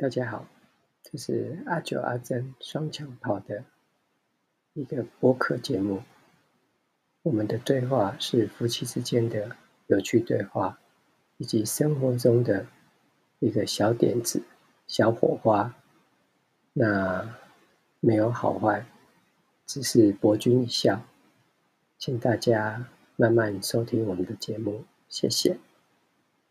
大家好这是阿九阿珍双枪炮的一个播客节目。我们的对话是夫妻之间的有趣对话以及生活中的一个小点子小火花。那没有好坏只是博君一笑。请大家慢慢收听我们的节目谢谢。